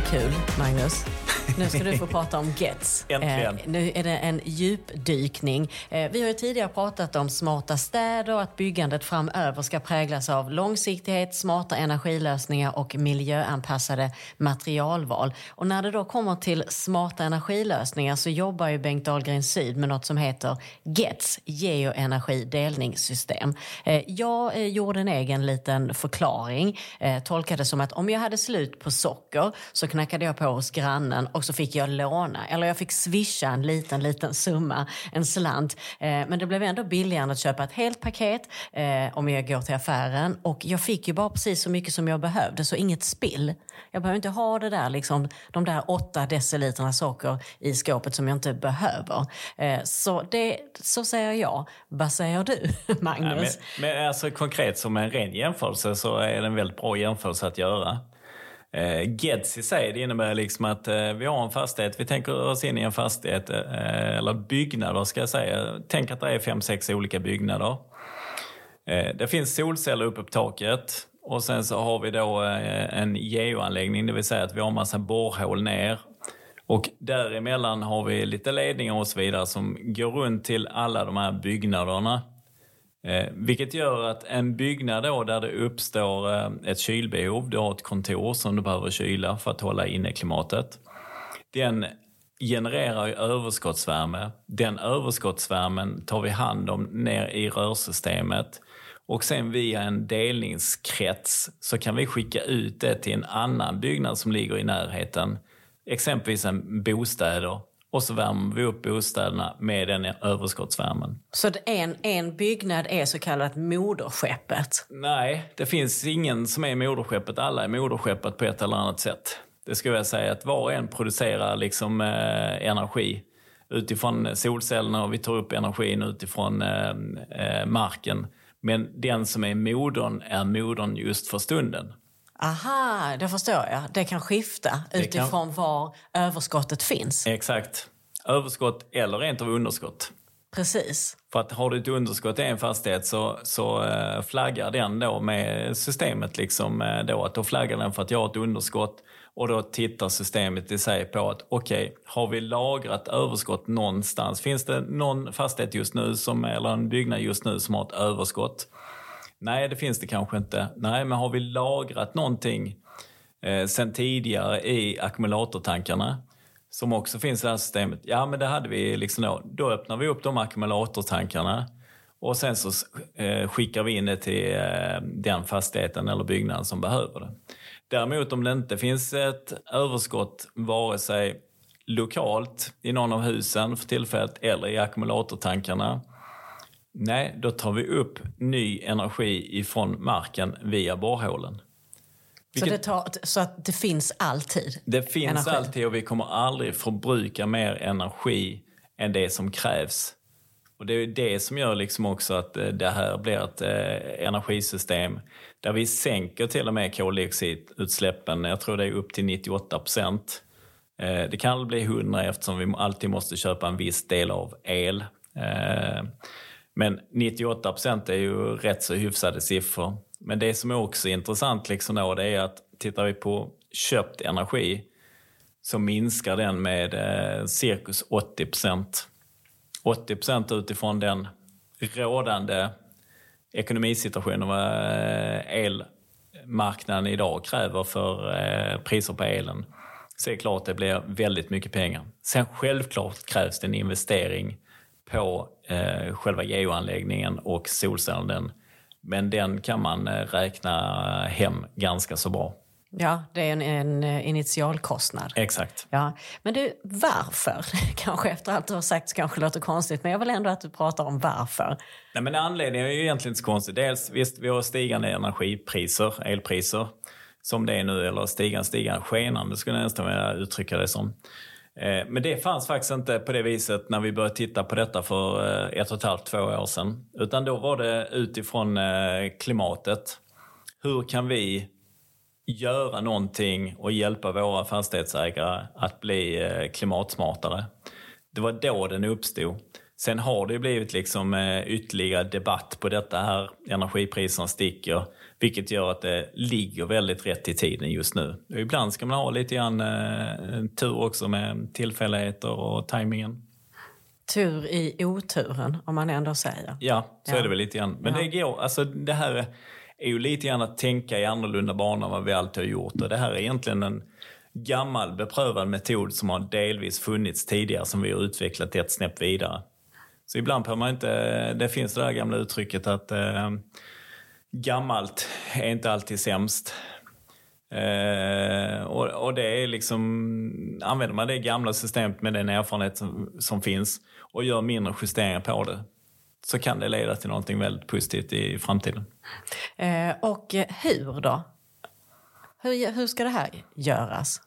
kul, Magnus. Nu ska du få prata om Gets. Äntligen. Eh, nu är det en djupdykning. Eh, vi har ju tidigare pratat om smarta städer och att byggandet framöver ska präglas av långsiktighet, smarta energilösningar och miljöanpassade materialval. Och när det då kommer till smarta energilösningar så jobbar ju Bengt Dahlgren Syd med något som heter Gets, geoenergidelningssystem. Eh, jag eh, gjorde en egen liten förklaring, eh, tolkade som att om jag hade slut på socker så knackade jag på hos grannen och så fick jag låna. Eller jag fick swisha en liten, liten summa, en slant. Eh, men det blev ändå billigare att köpa ett helt paket eh, om jag går till affären. Och jag fick ju bara precis så mycket som jag behövde, så inget spill. Jag behöver inte ha det där, liksom, de där åtta deciliterna socker i skåpet som jag inte behöver. Eh, så, det, så säger jag. Vad säger du, Magnus? Ja, men, men alltså, konkret som en ren jämförelse så är det en väldigt bra jämförelse att göra. Eh, GEDS i sig, det innebär liksom att eh, vi har en fastighet, vi tänker oss in i en fastighet, eh, eller byggnader ska jag säga. Tänk att det är fem, sex olika byggnader. Eh, det finns solceller uppe på taket och sen så har vi då eh, en geoanläggning, det vill säga att vi har en massa borrhål ner. Och däremellan har vi lite ledningar och så vidare som går runt till alla de här byggnaderna. Eh, vilket gör att en byggnad då där det uppstår eh, ett kylbehov, du har ett kontor som du behöver kyla för att hålla inne klimatet. Den genererar ju överskottsvärme. Den överskottsvärmen tar vi hand om ner i rörsystemet och sen via en delningskrets så kan vi skicka ut det till en annan byggnad som ligger i närheten. Exempelvis en bostäder och så värmer vi upp bostäderna med den överskottsvärmen. Så en, en byggnad är så kallat moderskeppet? Nej, det finns ingen som är moderskeppet. Alla är moderskeppet på ett eller annat sätt. Det skulle jag säga att var och en producerar liksom eh, energi utifrån solcellerna och vi tar upp energin utifrån eh, eh, marken. Men den som är modern är modern just för stunden. Aha, det förstår jag. Det kan skifta Det utifrån kan- var överskottet finns. Exakt. Överskott eller rent av underskott. Precis. För att har du ett underskott i en fastighet så, så eh, flaggar den då med systemet liksom eh, då att då flaggar den för att jag har ett underskott och då tittar systemet i sig på att okej, har vi lagrat överskott någonstans? Finns det någon fastighet just nu som, eller en byggnad just nu som har ett överskott? Nej, det finns det kanske inte. Nej, men har vi lagrat någonting eh, sen tidigare i ackumulatortankarna som också finns i det här systemet. Ja, men det hade vi liksom då. Då öppnar vi upp de ackumulatortankarna och sen så eh, skickar vi in det till eh, den fastigheten eller byggnaden som behöver det. Däremot om det inte finns ett överskott vare sig lokalt i någon av husen för tillfället eller i ackumulatortankarna Nej, då tar vi upp ny energi ifrån marken via borrhålen. Så, Vilket- det tar, så att det finns alltid Det finns energi. alltid och vi kommer aldrig förbruka mer energi än det som krävs. Och det är det som gör liksom också att eh, det här blir ett eh, energisystem där vi sänker till och med koldioxidutsläppen. Jag tror det är upp till 98 procent. Eh, det kan bli 100 eftersom vi alltid måste köpa en viss del av el. Men 98 procent är ju rätt så hyfsade siffror. Men det som är också intressant liksom då, det är att tittar vi på köpt energi så minskar den med eh, cirkus 80 procent. 80 procent utifrån den rådande ekonomisituationen vad eh, elmarknaden idag kräver för eh, priser på elen. Så är det klart att det blir väldigt mycket pengar. Sen självklart krävs det en investering på eh, själva geoanläggningen och solcellen. Men den kan man eh, räkna hem ganska så bra. Ja, det är en, en eh, initialkostnad. Exakt. Ja. Men du, varför? Kanske efter allt du har sagt kanske låter konstigt, men jag vill ändå att du pratar om varför. Nej, men anledningen är ju egentligen inte så konstig. Dels visst, vi har stigande energipriser, elpriser, som det är nu, eller stigande, stigande, skenande skulle jag nästan vilja uttrycka det som. Eh, men det fanns faktiskt inte på det viset när vi började titta på detta för eh, ett och ett halvt, två år sedan. Utan då var det utifrån eh, klimatet. Hur kan vi göra någonting och hjälpa våra fastighetsägare att bli eh, klimatsmartare? Det var då den uppstod. Sen har det blivit liksom eh, ytterligare debatt på detta här. Energipriserna sticker, vilket gör att det ligger väldigt rätt i tiden just nu. Och ibland ska man ha lite grann eh, tur också med tillfälligheter och tajmingen. Tur i oturen, om man ändå säger. Ja, så Ja. är det väl lite grann. Men Ja. det går, alltså det här är ju lite grann att tänka i annorlunda banor än vad vi alltid har gjort. Och det här är egentligen en gammal beprövad metod som har delvis funnits tidigare som vi har utvecklat ett snäpp vidare. Så ibland behöver man inte, det finns det där gamla uttrycket att eh, gammalt är inte alltid sämst. Eh, och, och det är liksom, använder man det gamla systemet med den erfarenhet som, som finns och gör mindre justeringar på det så kan det leda till någonting väldigt positivt i framtiden. Eh, och hur då? Hur, hur ska det här göras?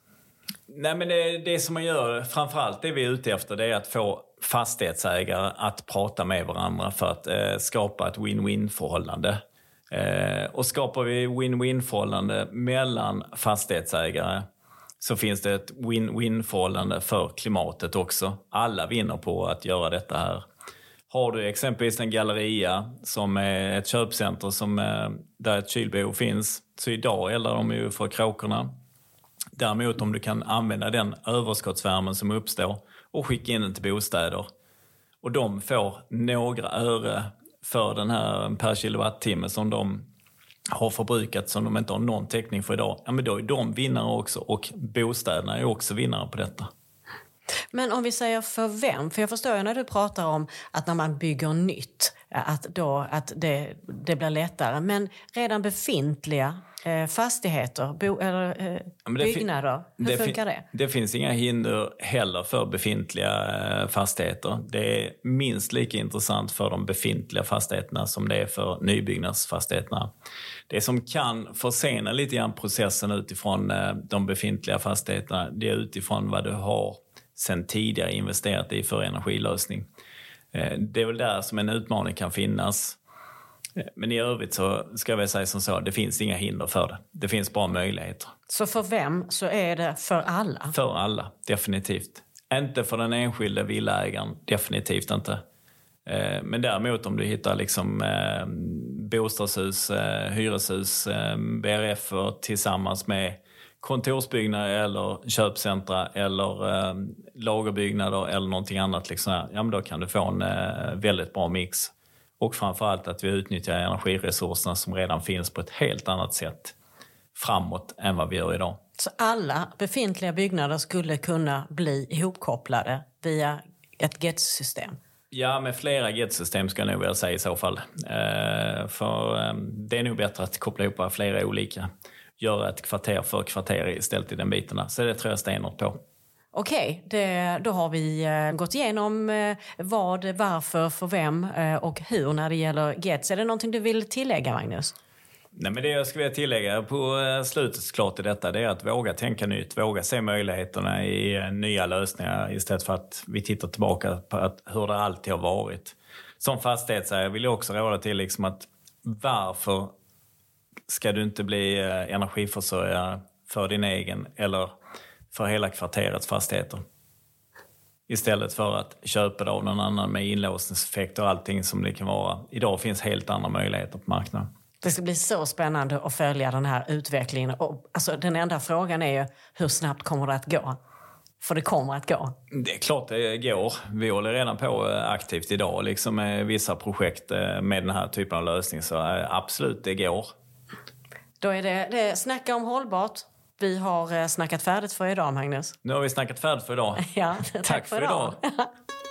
Nej, men det, det som man gör, framförallt det vi är ute efter, det är att få fastighetsägare att prata med varandra för att eh, skapa ett win-win förhållande. Eh, och skapar vi win-win förhållande mellan fastighetsägare så finns det ett win-win förhållande för klimatet också. Alla vinner på att göra detta här. Har du exempelvis en galleria som är ett köpcenter som, eh, där ett kylbehov finns, så idag eldar de ju för kråkorna. Däremot om du kan använda den överskottsvärmen som uppstår och skicka in den till bostäder och de får några öre för den här per kilowattimme som de har förbrukat som de inte har någon täckning för idag, ja men då är de vinnare också och bostäderna är också vinnare på detta. Men om vi säger för vem? För jag förstår ju när du pratar om att när man bygger nytt, att, då, att det, det blir lättare. Men redan befintliga eh, fastigheter, bo, eller eh, det fin- byggnader, hur fin- funkar det? Det finns inga hinder heller för befintliga eh, fastigheter. Det är minst lika intressant för de befintliga fastigheterna som det är för nybyggnadsfastigheterna. Det som kan försena lite grann processen utifrån eh, de befintliga fastigheterna, det är utifrån vad du har sen tidigare investerat i för energilösning. Eh, Det är väl där som en utmaning kan finnas. Eh, Men i övrigt så ska jag säga som så, det finns inga hinder för det. Det finns bara möjligheter. Så för vem så är det för alla? För alla, definitivt. Inte för den enskilde villaägaren, definitivt inte. Eh, Men däremot om du hittar liksom eh, bostadshus, hyreshus, BRF tillsammans med kontorsbyggnader eller köpcentra eller eh, lagerbyggnader eller någonting annat. Liksom, ja, men då kan du få en eh, väldigt bra mix. Och framförallt att vi utnyttjar energiresurserna som redan finns på ett helt annat sätt framåt än vad vi gör idag. Så alla befintliga byggnader skulle kunna bli ihopkopplade via ett GETS-system? Ja, med flera GET-system ska jag nog vilja säga i så fall. Eh, för eh, det är nog bättre att koppla ihop flera olika. Göra ett kvarter för kvarter istället i den biten. Så det tror jag stenhårt på. Okej, okay, då har vi eh, gått igenom eh, vad, varför, för vem eh, och hur när det gäller GETS. Är det någonting du vill tillägga, Magnus? Nej, men det jag skulle vilja tillägga på slutet såklart i detta det är att våga tänka nytt, våga se möjligheterna i nya lösningar istället för att vi tittar tillbaka på att, hur det alltid har varit. Som fastighetsägare vill jag också råda till liksom att varför ska du inte bli energiförsörjare för din egen eller för hela kvarterets fastigheter? Istället för att köpa det av någon annan med inlåsningseffekt och allting som det kan vara. Idag finns helt andra möjligheter på marknaden. Det ska bli så spännande att följa den här utvecklingen. Och, alltså, den enda frågan är ju hur snabbt kommer det att gå? För det kommer att gå. Det är klart det går. Vi håller redan på eh, aktivt idag liksom med vissa projekt eh, med den här typen av lösning. Så eh, absolut, det går. Då är det, det snacka om hållbart. Vi har eh, snackat färdigt för idag, Magnus. Nu har vi snackat färdigt för idag. Ja, Tack för idag.